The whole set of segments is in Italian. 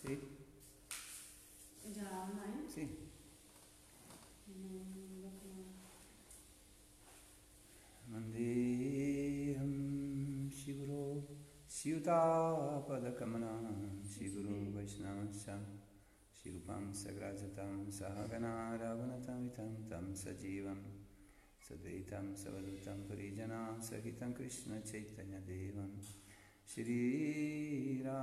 See? See? वन्देऽहं शिगुरो स्यूतापदकमनां शिगुरो वैष्णवं शिरूपां सग्राजतां सहगना तं सजीवं सदैतं सवदुतं परिजना सहितं कृष्णचैतन्यदेवं Shri Radhakrishna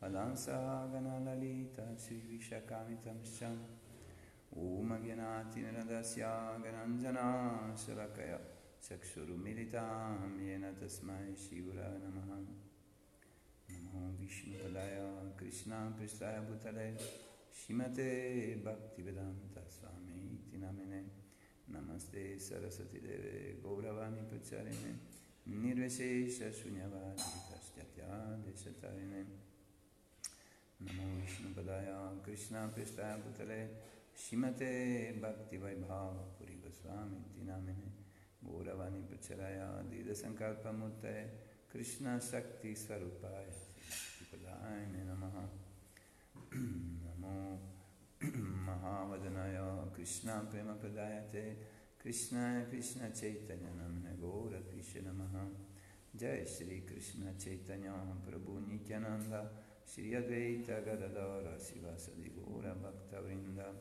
Sadvaitam Savadutam Parijana Sahitam Krishna Chaitanya Devam Shri Radha Krishna Padam Sahagana Lalita Shri Vishakamitam Sham ॐ अज्ञनातिनिरदस्य गणञ्जना शलकय चक्षुरुमिलितां येन तस्मै शिवराय नमः नमो विष्णुपदाय कृष्णापृष्ठाय भूतले श्रीमते भक्तिवेदान्तस्वामीति नामिने नमस्ते सरस्वतीदेवे गौरवाणि प्रचारिणे निर्विशेषशून्यवादि पश्चात्यादेशतारिणे नमो विष्णुपदाय कृष्णापृष्ठाय पुतले श्रीमते भक्तिवैभावपुरी गोस्वामीति नामिने गौरवाणी प्रचराय दीर्घसङ्कल्पमूर्तये कृष्णशक्तिस्वरूपाय श्रीपदाय नमः। नमो महावदनाय कृष्णप्रेमप्रदायते कृष्णाय कृष्णचैतन्य नाम्ने गौरकृष्ण नमः। जय चैतन्य प्रभु Nityanand Sri Advaita Gadadara Sivasadi Gaura Bhakta Vrinda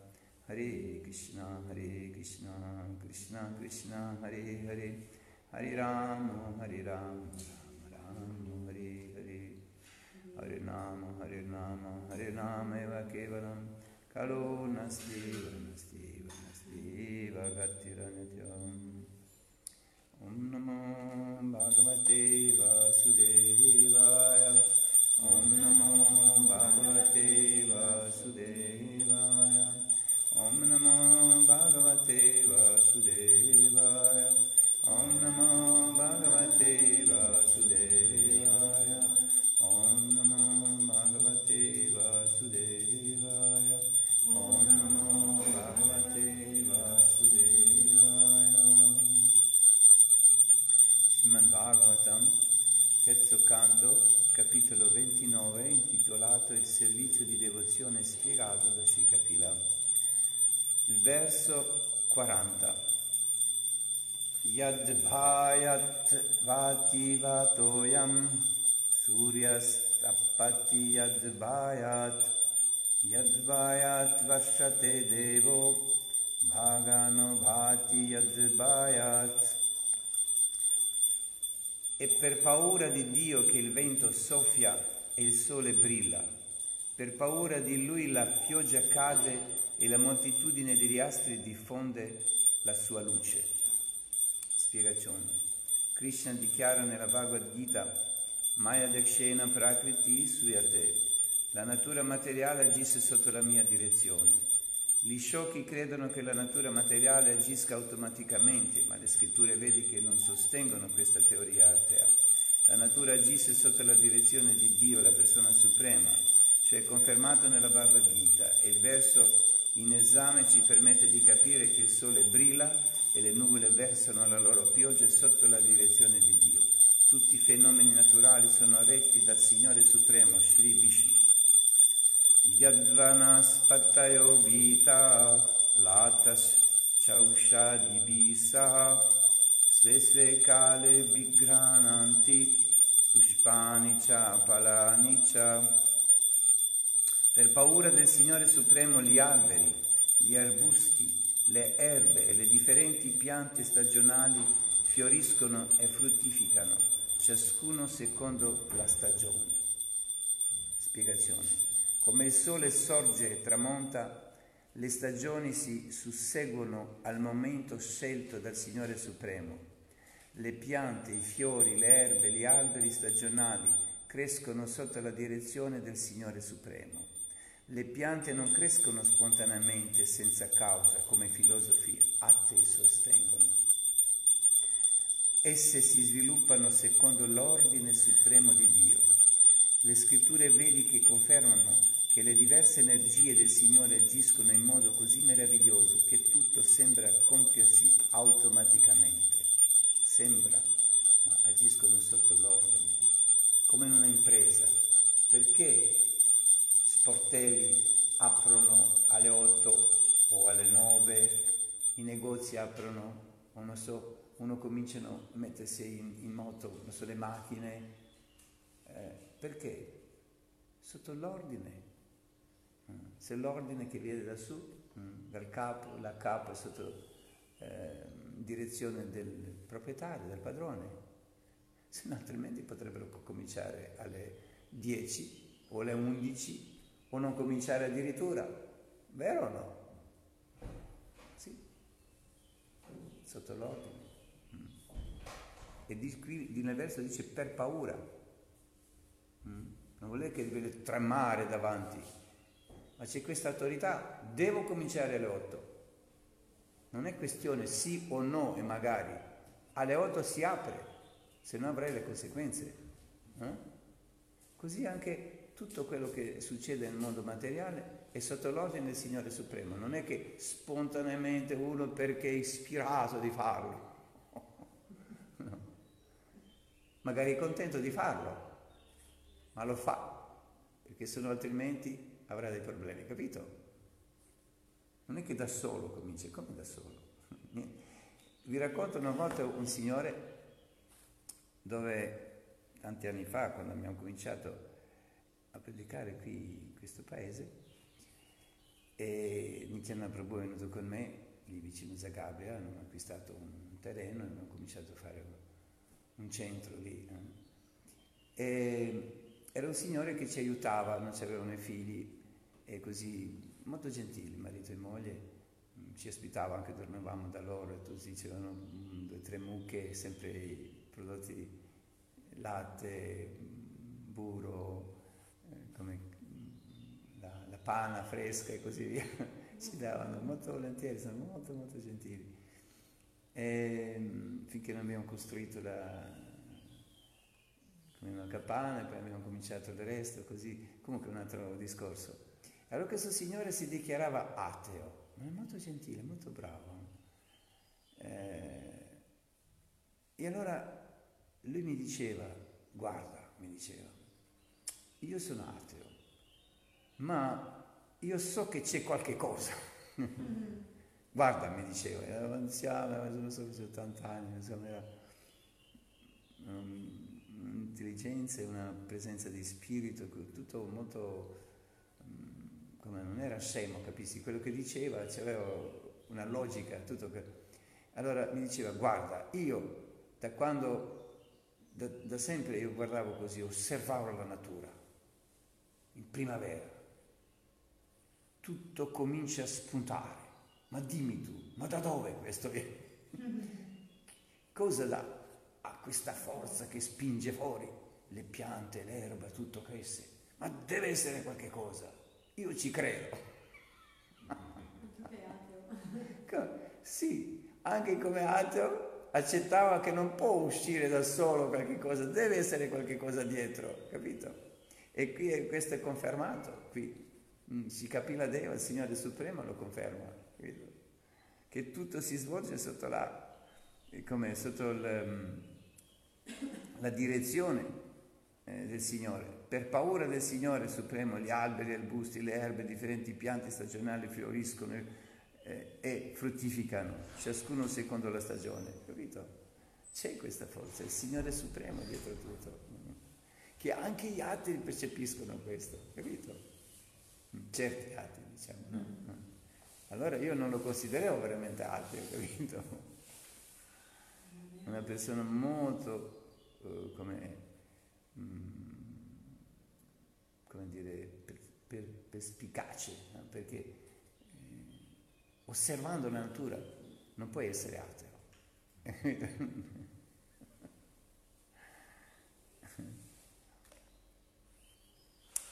Hare Krishna Hare Krishna Krishna Krishna Hare Hare. Hare Rama Hare Rama Rama Rama Hare Hare. Hare Nama Hare Nama Hare Nama Eva Kevalam. Kalo Nasti Nasti Nasti Vagatiranatyam Om Namo Bhagavate Vasudevaya. भगवते वासुदेवाय ॐ नमो भगवते वासुदेवाय ॐ नमो भगवते वासुदेवाय ॐ नमो भगवते वासुदेवाय Srimad terzo canto, capitolo 29, intitolato Il servizio di devozione spiegato da Sri Kapila. Il verso 40. Yad bhayat vati vatoyam suryastapati yad bhayat yad bhayat vashate devo bhagano bhati yad bhayat e per paura di Dio che il vento soffia e il sole brilla, per paura di Lui la pioggia cade e la moltitudine di riastri diffonde la sua luce. Spiegazione. Krishna dichiara nella Bhagavad Gita, Maya Dakshena Prakriti Suyate, la natura materiale agisce sotto la mia direzione. Gli sciocchi credono che la natura materiale agisca automaticamente, ma le scritture vediche non sostengono questa teoria atea. La natura agisce sotto la direzione di Dio, la persona suprema, cioè confermato nella Bhagavad Gita, e il verso in esame ci permette di capire che il sole brilla e le nuvole versano la loro pioggia sotto la direzione di Dio. Tutti i fenomeni naturali sono retti dal Signore Supremo, Sri Vishnu. Yadvanaspatayo vita latas chaushadibisa sve sve kale vigrananti pushpani cha per paura del Signore Supremo gli alberi, gli arbusti, le erbe e le differenti piante stagionali fioriscono e fruttificano, ciascuno secondo la stagione. Spiegazione. Come il sole sorge e tramonta, le stagioni si susseguono al momento scelto dal Signore Supremo. Le piante, i fiori, le erbe, gli alberi stagionali crescono sotto la direzione del Signore Supremo. Le piante non crescono spontaneamente senza causa, come i filosofi atei sostengono. Esse si sviluppano secondo l'ordine supremo di Dio. Le scritture vediche confermano che le diverse energie del Signore agiscono in modo così meraviglioso che tutto sembra compiersi automaticamente. Sembra, ma agiscono sotto l'ordine, come in una impresa. perché sportelli aprono alle 8 o alle 9, i negozi aprono, non so, uno cominciano a mettersi in, in moto, non so, le macchine, eh, perché? Sotto l'ordine. Mm. Se l'ordine che viene da su, mm, dal capo, la capo è sotto eh, direzione del proprietario, del padrone, se no altrimenti potrebbero cominciare alle 10 o alle 11 o non cominciare addirittura, vero o no? Sì, sotto l'ordine. Mm. E di qui nel verso dice per paura. Mm. Non vuol dire che deve tremare davanti, ma c'è questa autorità, devo cominciare alle 8. Non è questione sì o no e magari. Alle 8 si apre, se no avrei le conseguenze. Eh? Così anche tutto quello che succede nel mondo materiale è sotto l'ordine del Signore Supremo, non è che spontaneamente uno perché è ispirato di farlo. No. Magari è contento di farlo, ma lo fa, perché se no altrimenti avrà dei problemi, capito? Non è che da solo comincia, come da solo? Vi racconto una volta un signore dove tanti anni fa, quando abbiamo cominciato a predicare qui in questo paese, e Nityananda Prabhu è venuto con me lì vicino a Zagabria, hanno acquistato un terreno e abbiamo cominciato a fare un centro lì. E era un signore che ci aiutava, non avevano i figli e così, molto gentile, marito e moglie, ci ospitava anche, dormivamo da loro e così c'erano due o tre mucche, sempre prodotti latte, burro, come la, la, pana fresca e così via, ci davano molto volentieri, sono molto molto gentili. E, ehm, finché non abbiamo costruito la, una capanna poi abbiamo cominciato il resto, così, comunque un altro discorso. Allora questo signore si dichiarava ateo, ma è molto gentile, molto bravo. Eh, e allora lui mi diceva, guarda, mi diceva, io sono ateo, ma io so che c'è qualche cosa. guarda, mi diceva, era anziano, non so, 80 anni, insomma, era un'intelligenza e una presenza di spirito, tutto molto, mm, come non era scemo, capisci? Quello che diceva, c'aveva una logica, tutto che... Allora mi diceva, guarda, io da quando da, da sempre io guardavo così, osservavo la natura, in primavera, tutto comincia a spuntare. Ma dimmi tu, ma da dove questo viene? Cosa dà a questa forza che spinge fuori le piante, l'erba, tutto cresce? Ma deve essere qualche cosa. Io ci credo. sì, anche come ateo accettava che non può uscire da solo qualche cosa, deve essere qualche cosa dietro, capito? E qui è, questo è confermato, qui mm, si capì Deva, il Signore Supremo lo conferma, capito? Che tutto si svolge sotto la, come sotto il, mm, la direzione eh, del Signore. Per paura del Signore Supremo gli alberi, i arbusti, le erbe, differenti piante stagionali fioriscono eh, e fruttificano, ciascuno secondo la stagione, capito? C'è questa forza, il Signore Supremo dietro tutto, che anche gli altri percepiscono questo, capito? Certi altri, diciamo, no? Allora io non lo considero veramente ateo, capito? Una persona molto, uh, come, mm, come dire, per, per, perspicace, no? perché osservando la natura, non puoi essere ateo.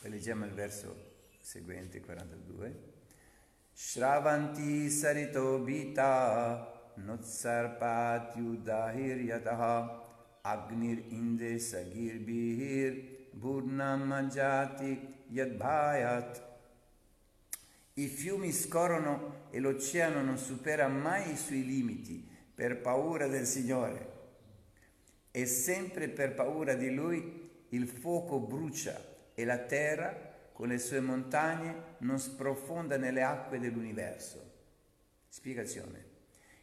leggiamo il verso seguente, 42. Shravanti sarito bita notsarpatyudahiryataha agnir inde sagir bihir burnam manjati yadbhayat i fiumi scorrono e l'oceano non supera mai i suoi limiti per paura del Signore. E sempre per paura di Lui il fuoco brucia e la terra con le sue montagne non sprofonda nelle acque dell'universo. Spiegazione.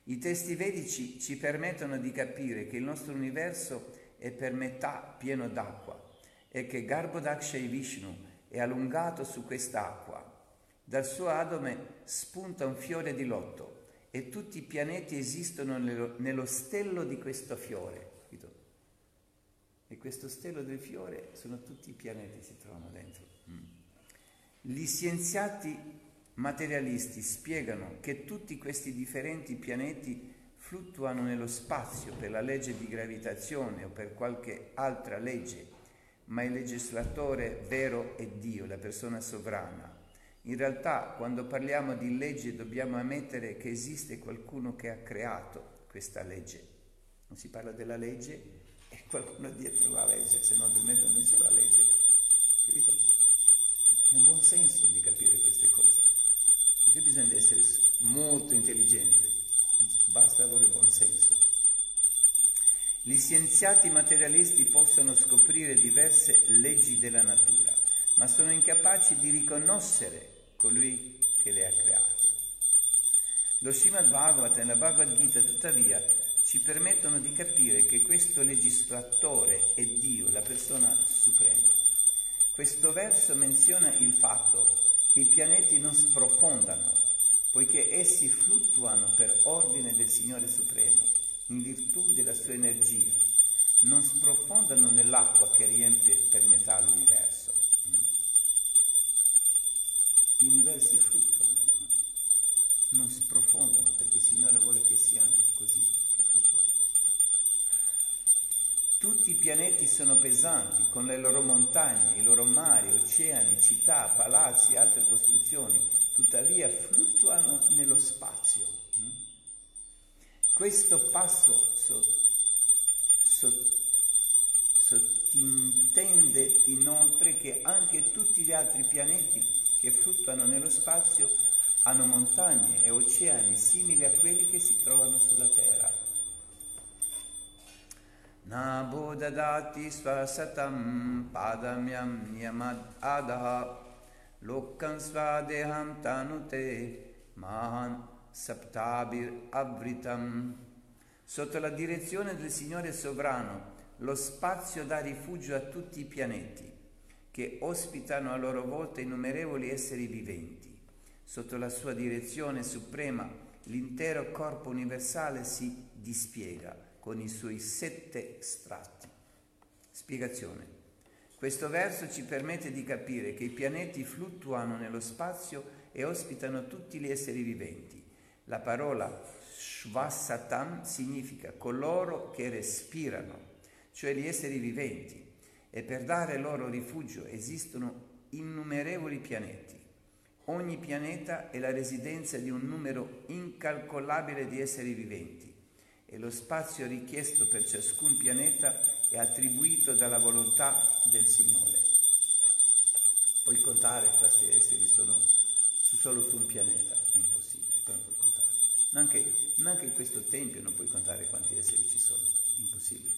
I testi vedici ci permettono di capire che il nostro universo è per metà pieno d'acqua e che Garbhodakshay Vishnu è allungato su quest'acqua. Dal suo adome spunta un fiore di lotto e tutti i pianeti esistono nello stello di questo fiore. E questo stello del fiore sono tutti i pianeti che si trovano dentro. Mm. Gli scienziati materialisti spiegano che tutti questi differenti pianeti fluttuano nello spazio per la legge di gravitazione o per qualche altra legge, ma il legislatore vero è Dio, la persona sovrana. In realtà, quando parliamo di legge, dobbiamo ammettere che esiste qualcuno che ha creato questa legge. Non si parla della legge, qualcuno dietro la legge, se no altrimenti non c'è la legge. Capito? È un buon senso di capire queste cose. Non c'è bisogno di essere molto intelligente, basta avere buon senso. Gli scienziati materialisti possono scoprire diverse leggi della natura, ma sono incapaci di riconoscere colui che le ha create. Lo Srimad Bhagavatam e la Bhagavad Gita, tuttavia, ci permettono di capire che questo legislatore è Dio, la persona suprema. Questo verso menziona il fatto che i pianeti non sprofondano, poiché essi fluttuano per ordine del Signore Supremo, in virtù della sua energia, non sprofondano nell'acqua che riempie per metà l'universo. Gli universi fluttuano, non sprofondano perché il Signore vuole che siano così. Tutti i pianeti sono pesanti, con le loro montagne, i loro mari, oceani, città, palazzi e altre costruzioni, tuttavia fluttuano nello spazio. Mm? Questo passo so, so, sottintende inoltre che anche tutti gli altri pianeti che fluttuano nello spazio hanno montagne e oceani simili a quelli che si trovano sulla Terra. न बोददाति स्वसतं पादम्यं नियमद् अधः लोकं स्वादेहं तनुते mahan saptabir avritam. Sotto la direzione del Signore sovrano, lo spazio dà rifugio a tutti i pianeti, che ospitano a loro volta innumerevoli esseri viventi. Sotto la sua direzione suprema, l'intero corpo universale si dispiega con i suoi sette strati. Spiegazione. Questo verso ci permette di capire che i pianeti fluttuano nello spazio e ospitano tutti gli esseri viventi. La parola Shvasatam significa coloro che respirano, cioè gli esseri viventi, e per dare loro rifugio esistono innumerevoli pianeti. Ogni pianeta è la residenza di un numero incalcolabile di esseri viventi e lo spazio richiesto per ciascun pianeta è attribuito dalla volontà del Signore. Puoi contare questi esseri sono solo su un pianeta, impossibile, come puoi contare? Neanche, neanche in questo tempio non puoi contare quanti esseri ci sono, impossibile.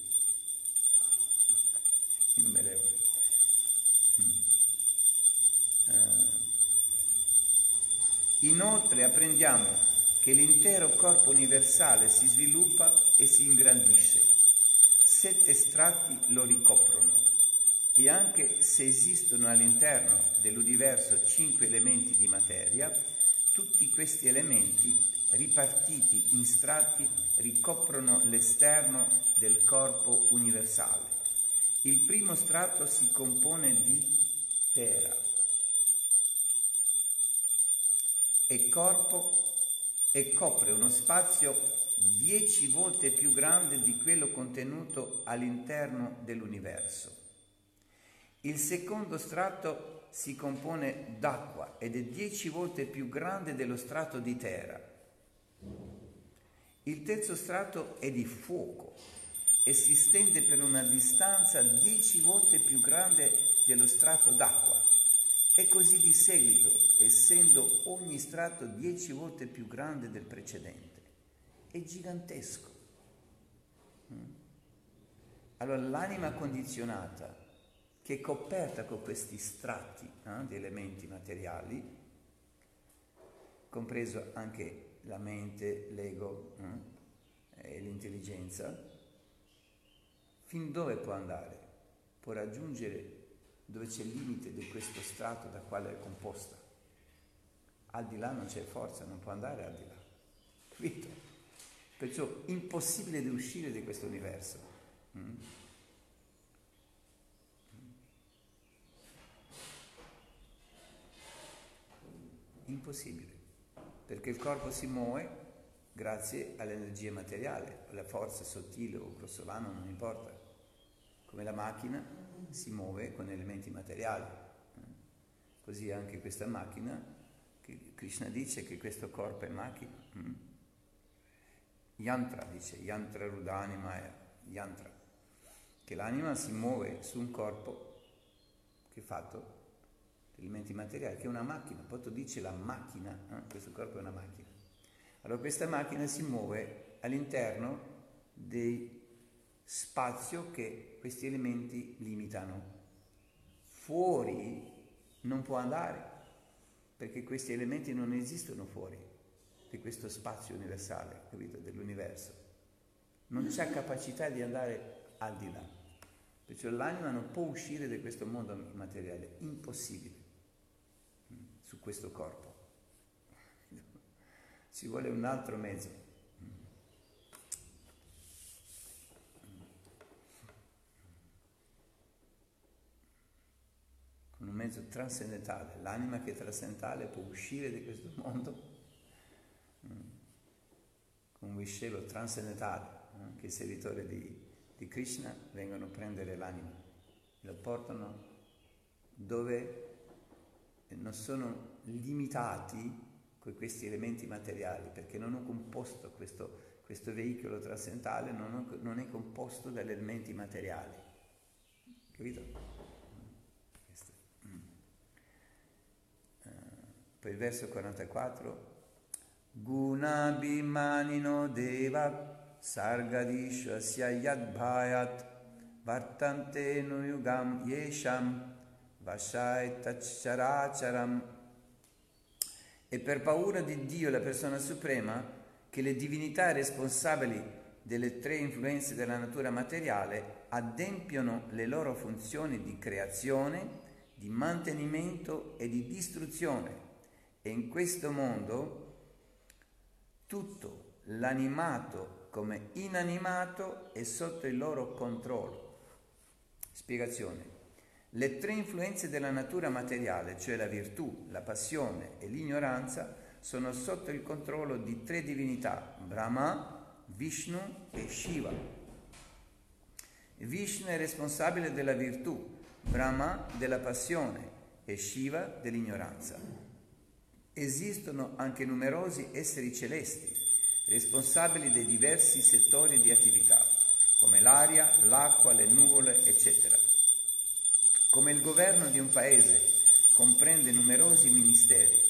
Innumerevoli. Mm. Uh. Inoltre apprendiamo che l'intero corpo universale si sviluppa e si ingrandisce. Sette strati lo ricoprono e anche se esistono all'interno dell'universo cinque elementi di materia, tutti questi elementi ripartiti in strati ricoprono l'esterno del corpo universale. Il primo strato si compone di terra e corpo e copre uno spazio dieci volte più grande di quello contenuto all'interno dell'universo. Il secondo strato si compone d'acqua ed è dieci volte più grande dello strato di terra. Il terzo strato è di fuoco e si stende per una distanza dieci volte più grande dello strato d'acqua. E così di seguito, essendo ogni strato dieci volte più grande del precedente. È gigantesco. Mm? Allora l'anima condizionata che è coperta con questi strati eh, di elementi materiali, compreso anche la mente, l'ego eh, e l'intelligenza, fin dove può andare? Può raggiungere dove c'è il limite di questo strato da quale è composta. Al di là non c'è forza, non può andare al di là. Capito? Perciò impossibile di uscire di questo universo. Mm? Impossibile, perché il corpo si muove grazie all'energia materiale, alla forza sottile o grossolana, non importa, come la macchina si muove con elementi materiali. Così anche questa macchina, Krishna dice che questo corpo è macchina. Mm? Yantra dice, Yantra Rudani Maya, Yantra, che l'anima si muove su un corpo che è fatto di elementi materiali, che è una macchina, poi tu dici la macchina, eh? questo corpo è una macchina. Allora questa macchina si muove all'interno dei spazio che questi elementi limitano. Fuori non può andare, perché questi elementi non esistono fuori di questo spazio universale, capito, dell'universo. Non c'è capacità di andare al di là. Perciò l'anima non può uscire da questo mondo materiale, impossibile, mm, su questo corpo. Ci vuole un altro mezzo. Mezzo trascendentale. L'anima che è trascendentale può uscire di questo mondo con un viscelo trascendentale, che i servitori di, di Krishna vengono a prendere l'anima, lo portano dove non sono limitati con questi elementi materiali, perché non ho composto questo, questo veicolo trascendentale, non, non, è composto dagli elementi materiali. Capito? Mm. Uh, poi il verso 44, Gunabhimanino deva sargadishvasya yadbhayat vartante nuyugam yesham tacharacharam e per paura di Dio, la persona suprema, che le divinità responsabili delle tre influenze della natura materiale adempiono le loro funzioni di creazione, di mantenimento e di distruzione. E in questo mondo tutto, l'animato come inanimato, è sotto il loro controllo. Spiegazione. Le tre influenze della natura materiale, cioè la virtù, la passione e l'ignoranza, sono sotto il controllo di tre divinità, Brahma, Vishnu e Shiva. Vishnu è responsabile della virtù, Brahma della passione e Shiva dell'ignoranza. Esistono anche numerosi esseri celesti, responsabili dei diversi settori di attività, come l'aria, l'acqua, le nuvole, eccetera. Come il governo di un paese comprende numerosi ministeri,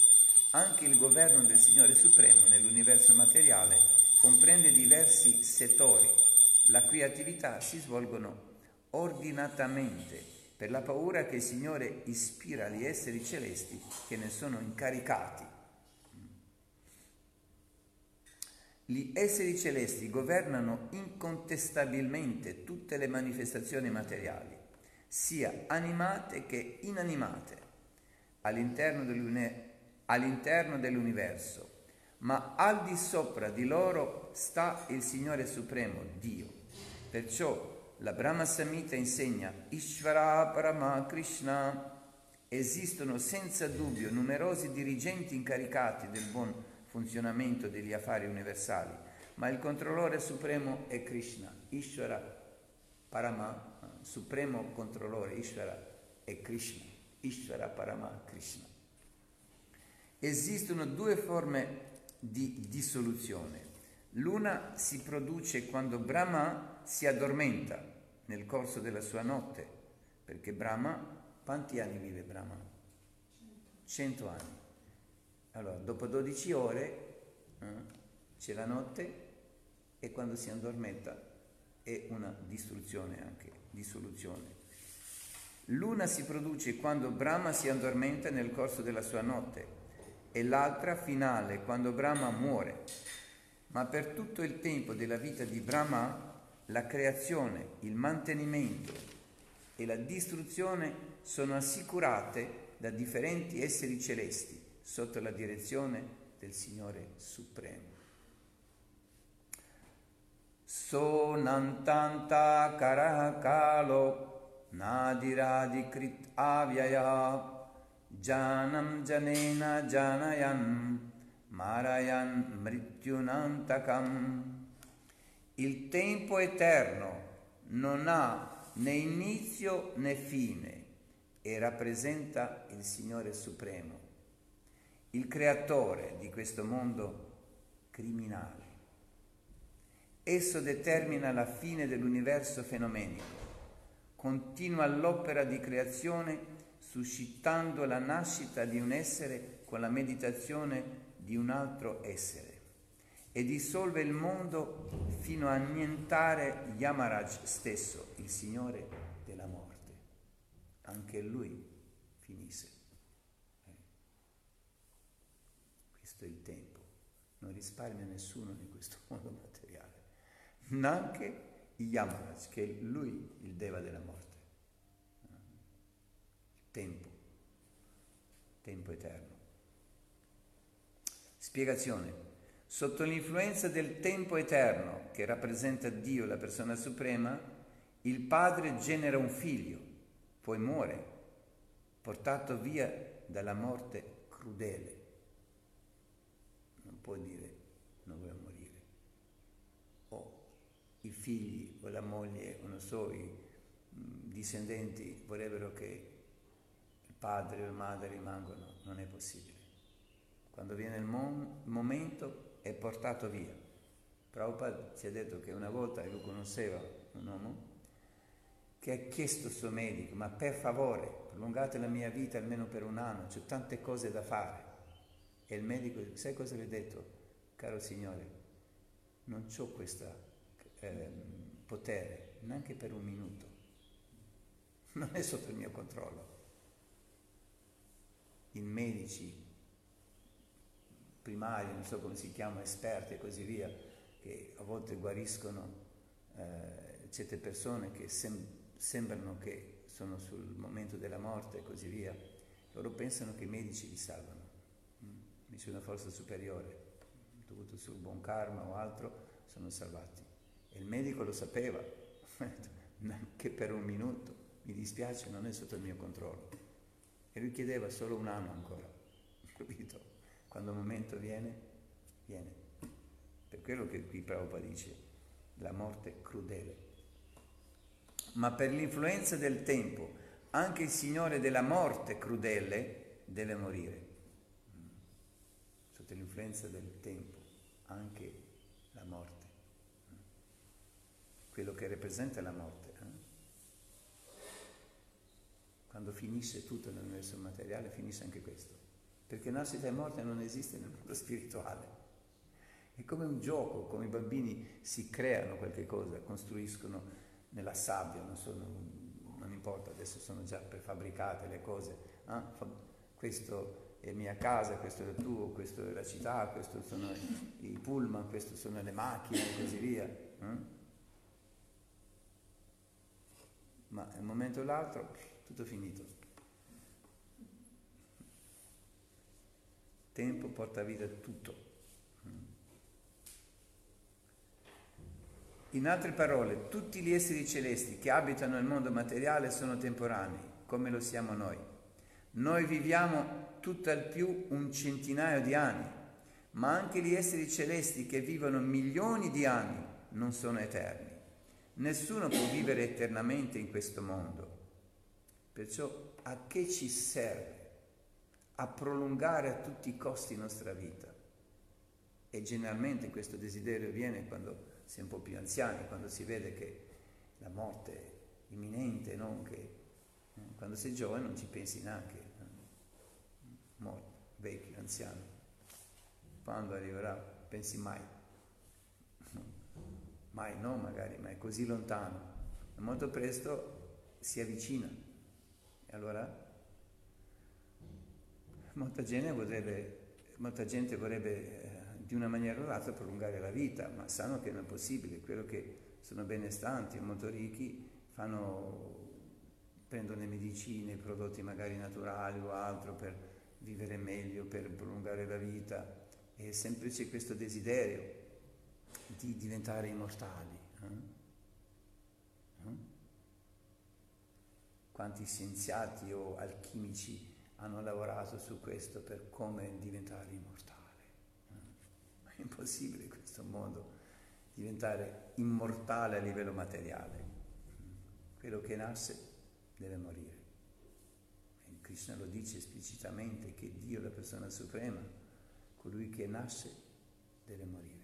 anche il governo del Signore Supremo nell'universo materiale comprende diversi settori, la cui attività si svolgono ordinatamente per la paura che il Signore ispira agli esseri celesti che ne sono incaricati. Gli esseri celesti governano incontestabilmente tutte le manifestazioni materiali sia animate che inanimate all'interno, all'interno dell'universo, ma al di sopra di loro sta il Signore Supremo, Dio. Perciò la Brahma Samhita insegna Ishvara Parama Krishna. Esistono senza dubbio numerosi dirigenti incaricati del buon funzionamento degli affari universali, ma il controllore supremo è Krishna, Ishvara Parama supremo controllore Ishvara è Krishna, Ishvara Parama Krishna. Esistono due forme di dissoluzione. L'una si produce quando Brahma si addormenta nel corso della sua notte, perché Brahma, quanti anni vive Brahma? Cento anni. Allora, dopo 12 ore eh, c'è la notte e quando si addormenta è una distruzione anche dissoluzione. L'una si produce quando Brahma si addormenta nel corso della sua notte e l'altra finale quando Brahma muore. Ma per tutto il tempo della vita di Brahma, la creazione, il mantenimento e la distruzione sono assicurate da differenti esseri celesti sotto la direzione del Signore Supremo. Sonantanta karaha kalo nadiradi avyaya janam janena janayan marayan mrityunantakam. Il tempo eterno non ha né inizio né fine e rappresenta il Signore Supremo, il creatore di questo mondo criminale. Esso determina la fine dell'universo fenomenico continua l'opera di creazione suscitando la nascita di un essere con la meditazione di un altro essere e dissolve il mondo fino a annientare Yamaraj stesso, il Signore della morte. Anche lui finisse. Eh. Questo è il tempo. Non risparmia nessuno di questo mondo materiale. Neanche Yamaraj, che è lui il Deva della morte. Tempo, tempo eterno. Spiegazione. Sotto l'influenza del tempo eterno, che rappresenta Dio, la persona suprema, il padre genera un figlio, poi muore, portato via dalla morte crudele. Non può dire non voglio morire i figli o la moglie, o non so, i discendenti vorrebbero che il padre o la madre rimangano, non è possibile. Quando viene il mom- momento è portato via. Prabhupada ci ha detto che una volta lui conosceva un uomo che ha chiesto al suo medico, ma per favore prolungate la mia vita almeno per un anno, c'è tante cose da fare. E il medico, sai cosa gli ha detto? Caro Signore, non ho questa eh, potere, neanche per un minuto. Non è sotto il mio controllo. I medici primari, non so come si chiamano, esperti e così via, che a volte guariscono eh, certe persone che sem- sembrano che sono sul momento della morte e così via, loro pensano che i medici li salvano. Mm? Dice una forza superiore, dovuto sul buon karma o altro, sono salvati. E il medico lo sapeva, che per un minuto, mi dispiace, non è sotto il mio controllo. E lui chiedeva solo un anno ancora, capito? Quando il momento viene, viene. Per quello che qui Prabhupada dice, la morte crudele. Ma per l'influenza del tempo, anche il Signore della morte crudele deve morire. Sotto l'influenza del tempo, anche la morte quello che rappresenta la morte. Eh? Quando finisce tutto nell'universo materiale, finisce anche questo. Perché nascita e morte non esiste nel mondo spirituale. È come un gioco, come i bambini si creano qualche cosa, costruiscono nella sabbia, non, so, non, importa, adesso sono già prefabbricate le cose. Eh? Questo è mia casa, questo è il tuo, questo è la città, questo sono i pullman, questo sono le macchine e così via. Eh? ma un momento o l'altro tutto finito. Tempo porta vita tutto. In altre parole, tutti gli esseri celesti che abitano il mondo materiale sono temporanei, come lo siamo noi. Noi viviamo tutt'al più un centinaio di anni, ma anche gli esseri celesti che vivono milioni di anni non sono eterni. Nessuno può vivere eternamente in questo mondo. Perciò a che ci serve? A prolungare a tutti i costi nostra vita. E generalmente questo desiderio viene quando si è un po' più anziani, quando si vede che la morte è imminente, non che eh, quando sei giovane non ci pensi neanche. Eh. Morto, vecchio, anziano. Quando arriverà, pensi mai mai no magari, ma è così lontano, e molto presto si avvicina. allora molta gente vorrebbe, molta gente vorrebbe eh, di una maniera o l'altra prolungare la vita, ma sanno che non è possibile. Quello che sono benestanti molto ricchi fanno, prendono le medicine, prodotti magari naturali o altro per vivere meglio, per prolungare la vita. È sempre c'è questo desiderio di diventare immortali. Eh? Quanti scienziati o alchimici hanno lavorato su questo per come diventare immortale. Ma è impossibile in questo mondo diventare immortale a livello materiale. Quello che nasce deve morire. E Krishna lo dice esplicitamente che Dio, la persona suprema, colui che nasce deve morire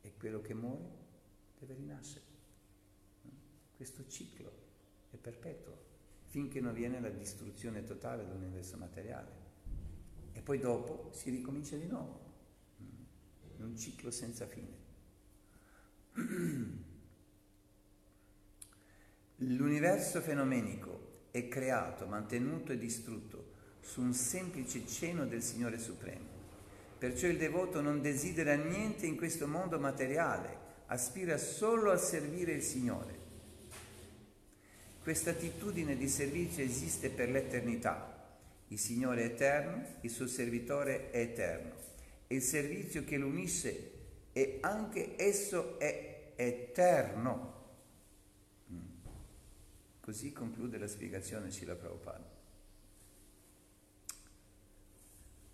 e quello che muore deve rinascere. Questo ciclo è perpetuo finché non viene la distruzione totale dell'universo materiale. E poi dopo si ricomincia di nuovo, in un ciclo senza fine. L'universo fenomenico è creato, mantenuto e distrutto su un semplice cenno del Signore Supremo. Perciò il devoto non desidera niente in questo mondo materiale, aspira solo a servire il Signore. Questa attitudine di servizio esiste per l'eternità. Il Signore è eterno, il suo servitore è eterno e il servizio che lo unisce e anche esso è eterno. Mm. Così conclude la spiegazione Srila Prabhupada.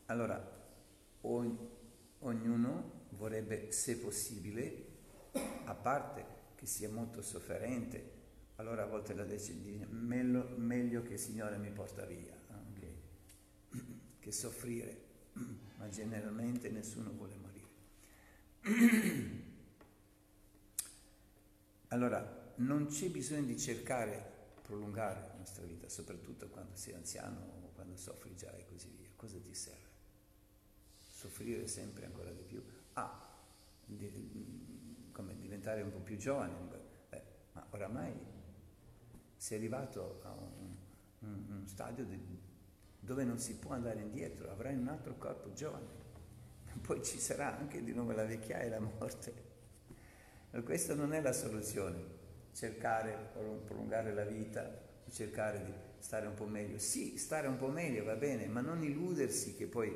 Allora, ognuno vorrebbe, se possibile, a parte che sia molto sofferente, allora a volte la decide meglio, meglio che il Signore mi porta via, okay? che soffrire, ma generalmente nessuno vuole morire. Allora, non c'è bisogno di cercare prolungare la nostra vita, soprattutto quando sei anziano o quando soffri già e così via. Cosa ti serve? soffrire sempre ancora di più. Ah, di, come diventare un po' più giovane. Beh, ma oramai sei arrivato a un, un, un stadio di, dove non si può andare indietro, avrai un altro corpo giovane. Poi ci sarà anche di nuovo la vecchiaia e la morte. Ma questa non è la soluzione, cercare di prolungare la vita, cercare di stare un po' meglio. Sì, stare un po' meglio va bene, ma non illudersi che poi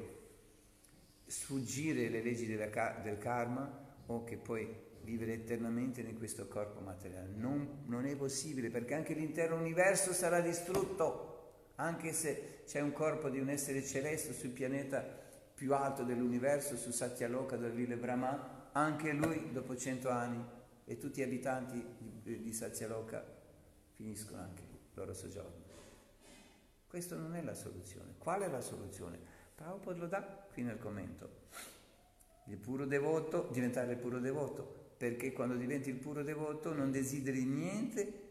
sfuggire le leggi della, del karma o che poi vivere eternamente in questo corpo materiale. Non, non, è possibile perché anche l'intero universo sarà distrutto, anche se c'è un corpo di un essere celeste sul pianeta più alto dell'universo, su Satyaloka vive Brahma, anche lui dopo cento anni e tutti gli abitanti di, di Satyaloka finiscono anche il loro soggiorno. Questa non è la soluzione. Qual è la soluzione? Prabhupada lo dà qui nel commento. Il puro devoto, diventare puro devoto, perché quando diventi il puro devoto non desideri niente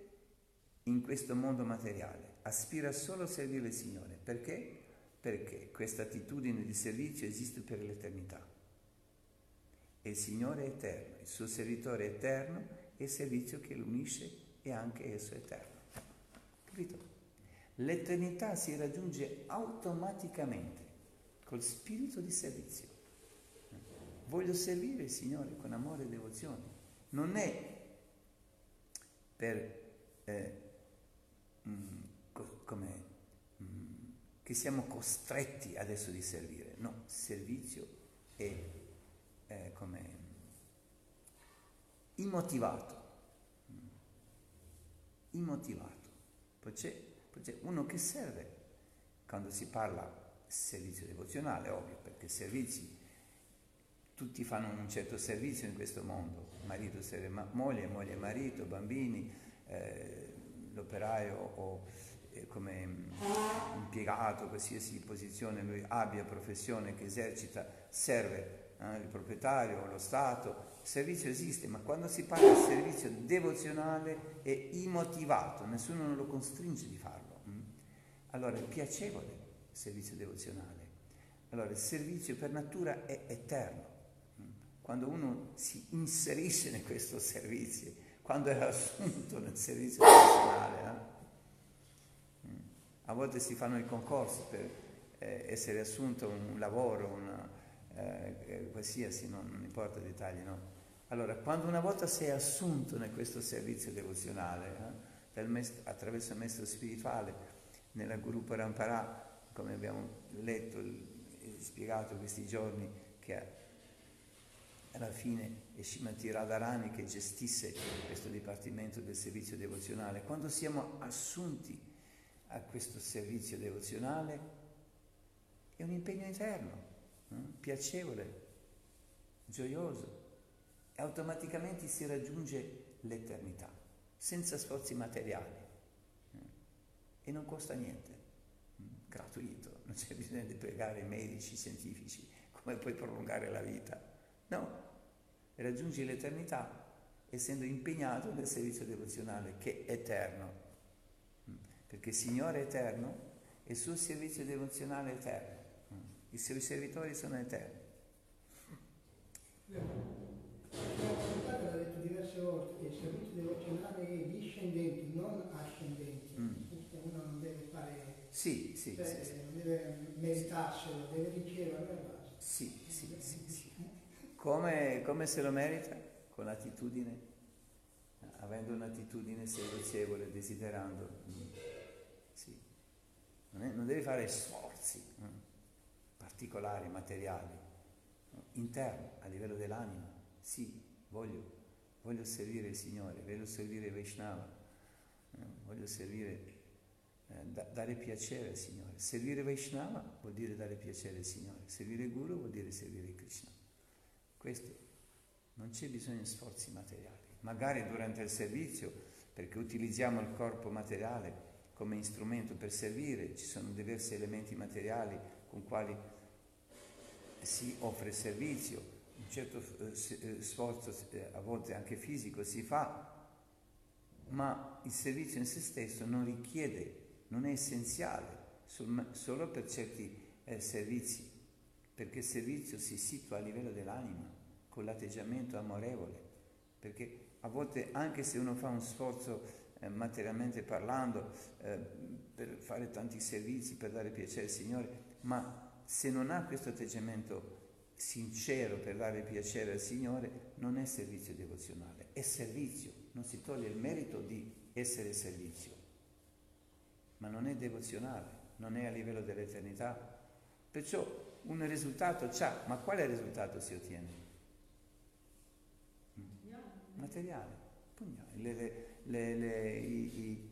in questo mondo materiale, aspira solo a servire il Signore. Perché? Perché questa attitudine di servizio esiste per l'eternità. E il Signore è eterno, il suo servitore è eterno e il servizio che lo unisce è anche esso eterno. Capito? L'eternità si raggiunge automaticamente col spirito di servizio. Voglio servire il Signore con amore e devozione. Non è per eh, mh, mm, co- come mh, mm, che siamo costretti adesso di servire. No, servizio è eh, come immotivato. Mm. Immotivato. Poi c'è, poi c'è uno che serve quando si parla servizio devozionale, ovvio, perché servizi, tutti fanno un certo servizio in questo mondo, marito serve moglie, moglie marito, bambini, eh, l'operaio o eh, come impiegato, qualsiasi posizione lui abbia, professione che esercita, serve eh, il proprietario o lo Stato, il servizio esiste, ma quando si parla di servizio devozionale è immotivato, nessuno lo costringe di farlo. Mm? Allora è piacevole servizio devozionale. Allora, il servizio per natura è eterno. Quando uno si inserisce in questo servizio, quando è assunto nel servizio devozionale, eh? A volte si fanno i concorsi per eh, essere assunto un lavoro, una, eh, eh qualsiasi, non, non importa i dettagli, no? Allora, quando una volta sei assunto in questo servizio devozionale, eh, mest- attraverso il maestro spirituale, nella Guru Parampara, come abbiamo letto e spiegato questi giorni, che alla fine è Shimati Radharani che gestisse questo dipartimento del servizio devozionale, quando siamo assunti a questo servizio devozionale è un impegno interno, eh, piacevole, gioioso e automaticamente si raggiunge l'eternità, senza sforzi materiali. E non costa niente, gratuito, non c'è bisogno di pregare medici, scientifici, come puoi prolungare la vita. No, raggiungi l'eternità essendo impegnato nel servizio devozionale che è eterno. Perché il Signore è eterno e il suo servizio devozionale è eterno. I suoi servitori sono eterni. l'ha detto diverse volte che il servizio devozionale è discendenti, non ascendenti. Mm. Uno non deve fare. Sì, sì, cioè, sì, Non deve meritarselo, deve ricevere Sì, sì, sì, sì. Come, come se lo merita? Con l'attitudine, avendo un'attitudine servizievole, desiderando. Sì. Non, è, non devi fare sforzi mm, particolari, materiali, interni, a livello dell'anima. Sì, voglio, voglio servire il Signore, voglio servire Vaishnava, eh, voglio servire, eh, da, dare piacere al Signore. Servire Vaishnava vuol dire dare piacere al Signore, servire Guru vuol dire servire Krishna. Questo, non c'è bisogno di sforzi materiali. Magari durante il servizio, perché utilizziamo il corpo materiale come strumento per servire, ci sono diversi elementi materiali con quali si offre servizio, un certo eh, eh, sforzo, eh, a volte anche fisico, si fa, ma il servizio in se stesso non richiede, non è essenziale solo per certi servizi, perché il servizio si situa a livello dell'anima, con l'atteggiamento amorevole, perché a volte anche se uno fa un sforzo materialmente parlando per fare tanti servizi, per dare piacere al Signore, ma se non ha questo atteggiamento sincero per dare piacere al Signore non è servizio devozionale, è servizio, non si toglie il merito di essere servizio, ma non è devozionale, non è a livello dell'eternità. Perciò un risultato c'ha, ma quale risultato si ottiene? Materiale, pugna, le, le, le, i, i,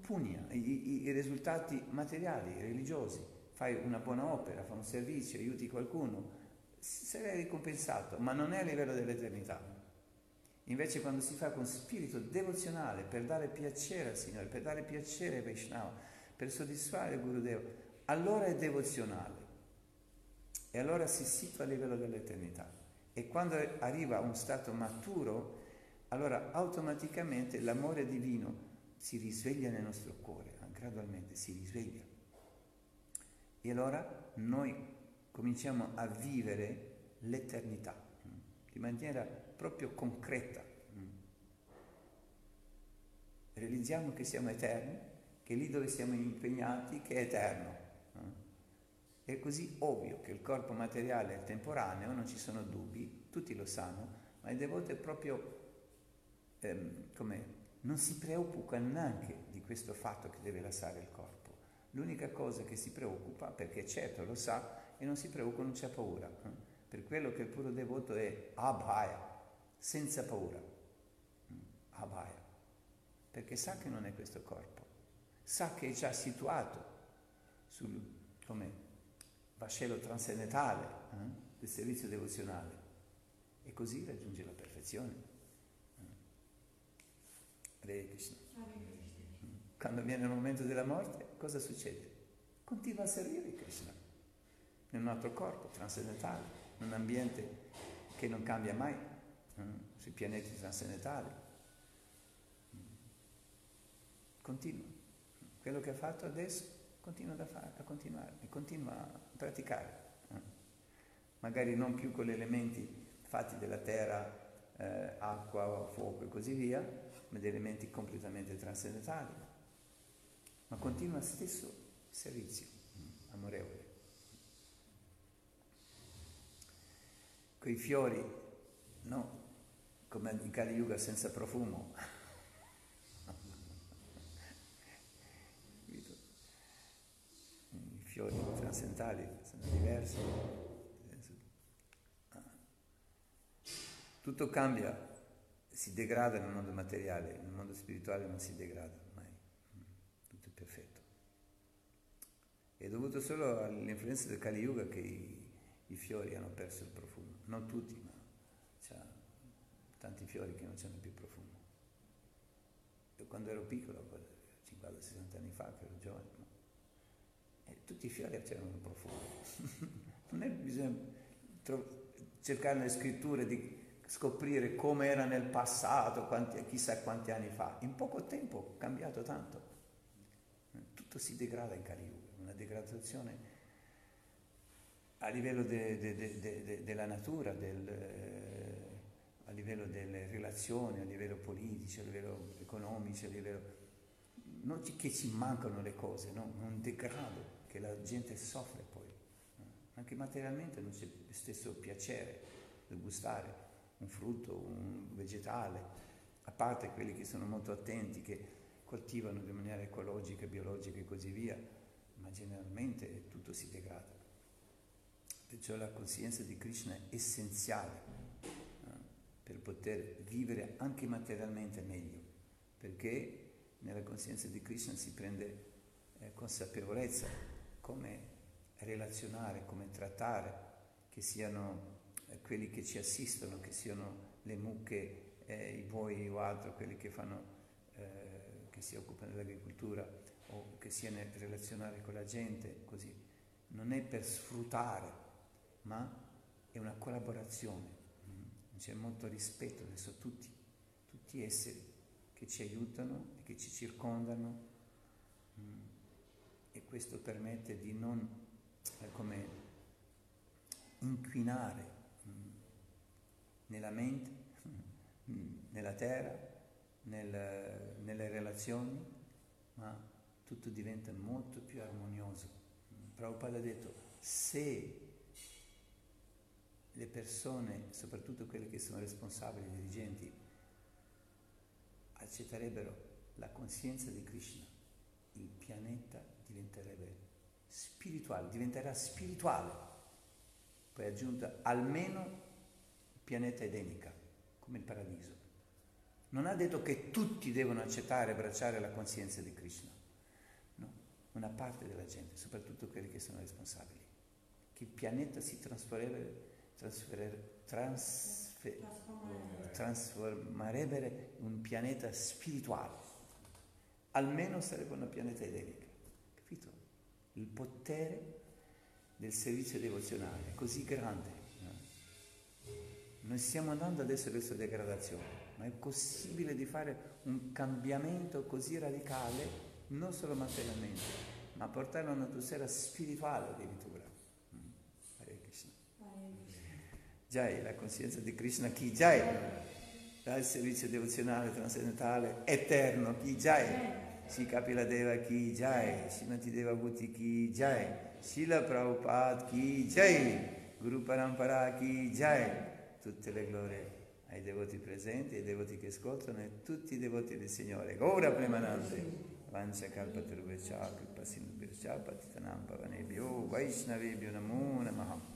pugna, i, i risultati materiali, religiosi fai una buona opera, fai un servizio, aiuti qualcuno, sarai ricompensato, ma non è a livello dell'eternità. Invece quando si fa con spirito devozionale per dare piacere al Signore, per dare piacere a Vaishnava, per soddisfare il Gurudeva, allora è devozionale. E allora si situa a livello dell'eternità. E quando arriva a un stato maturo, allora automaticamente l'amore divino si risveglia nel nostro cuore, gradualmente si risveglia. E allora noi cominciamo a vivere l'eternità in maniera proprio concreta. Realizziamo che siamo eterni, che lì dove siamo impegnati, che è eterno. È così ovvio che il corpo materiale è temporaneo, non ci sono dubbi, tutti lo sanno, ma il devoto è proprio ehm, come non si preoccupa neanche di questo fatto che deve lasciare il corpo. L'unica cosa che si preoccupa, perché certo lo sa e non si preoccupa, non c'è paura. Eh? Per quello che il puro devoto è abhaya, senza paura. Mm, abhaya. Perché sa che non è questo corpo, sa che è già situato sul come vascello transcendentale eh? del servizio devozionale e così raggiunge la perfezione. Mm. Hare Krishna. Quando viene il momento della morte, cosa succede? Continua a servire Krishna nel un altro corpo trascendentale, in un ambiente che non cambia mai, eh, sui pianeti trascendentali. Continua. Quello che ha fatto adesso continua a, fare, a continuare e continua a praticare. Magari non più con gli elementi fatti della terra, eh, acqua, fuoco e così via, ma di elementi completamente trascendentali ma continua stesso servizio amorevole. Quei fiori, no, come in Kali Yuga senza profumo. I fiori transcendentali sono diversi. Tutto cambia, si degrada nel mondo materiale, nel mondo spirituale non si degrada mai, tutto è perfetto. È dovuto solo all'influenza del Kali Yuga che i, i fiori hanno perso il profumo, non tutti, ma c'è tanti fiori che non hanno più profumo. Io quando ero piccolo, 50-60 anni fa, che ero giovane, tutti i fiori c'erano un profumo. non è bisogno tro- cercare nelle scritture di scoprire come era nel passato, quanti, chissà quanti anni fa. In poco tempo è cambiato tanto. Tutto si degrada in Kali Yuga, una degradazione a livello de, de, de, della natura, del, eh, a livello delle relazioni, a livello politico, a livello economico, a livello... Non che ci mancano le cose, no? un degrado che la gente soffre poi. Anche materialmente non c'è lo stesso piacere del gustare un frutto, un vegetale, a parte quelli che sono molto attenti, che coltivano in maniera ecologica, biologica e così via, ma generalmente tutto si degrada. Perciò la coscienza di Krishna è essenziale eh, per poter vivere anche materialmente meglio, perché nella coscienza di Krishna si prende eh, consapevolezza come relazionare, come trattare, che siano eh, quelli che ci assistono, che siano le mucche, eh, i buoi o altro, quelli che, fanno, eh, che si occupano dell'agricoltura o che sia nel relazionare con la gente, così. Non è per sfruttare, ma è una collaborazione. Mm. C'è molto rispetto verso tutti, tutti esseri che ci aiutano e che ci circondano questo permette di non eh, come inquinare nella mente, nella terra, nel, nelle relazioni, ma tutto diventa molto più armonioso. Prabhupada ha detto, se le persone, soprattutto quelle che sono responsabili, dirigenti, accetterebbero la coscienza di Krishna, il pianeta diventerebbe spirituale, diventerà spirituale. Poi aggiunta almeno pianeta edenica, come il paradiso. Non ha detto che tutti devono accettare e abbracciare la coscienza di Krishna, no, una parte della gente, soprattutto quelli che sono responsabili, che il pianeta si trasformerebbe, trasfer, trasformerebbe in un pianeta spirituale, almeno sarebbe una pianeta edenica, capito? Il potere del servizio devozionale è così grande noi stiamo andando adesso verso degradazione, ma è possibile di fare un cambiamento così radicale, non solo materialmente, ma portare a un'atmosfera spirituale addirittura. Mm. Hare Krishna. Jai, la coscienza di Krishna, chi Jai, dal servizio devozionale trascendentale eterno, chi Jai, si Kapila Deva chi Jai, Srimati Deva Bhuti chi Jai, Sila Prabhupada chi Jai, Guru Parampara chi Jai, tutte le glorie ai devoti presenti, ai devoti che ascoltano e tutti i devoti del Signore. Ora premanante. Vancha kalpatarubhya kripa sindhubhya patitanam pavanebhyo vaishnavebhyo namo.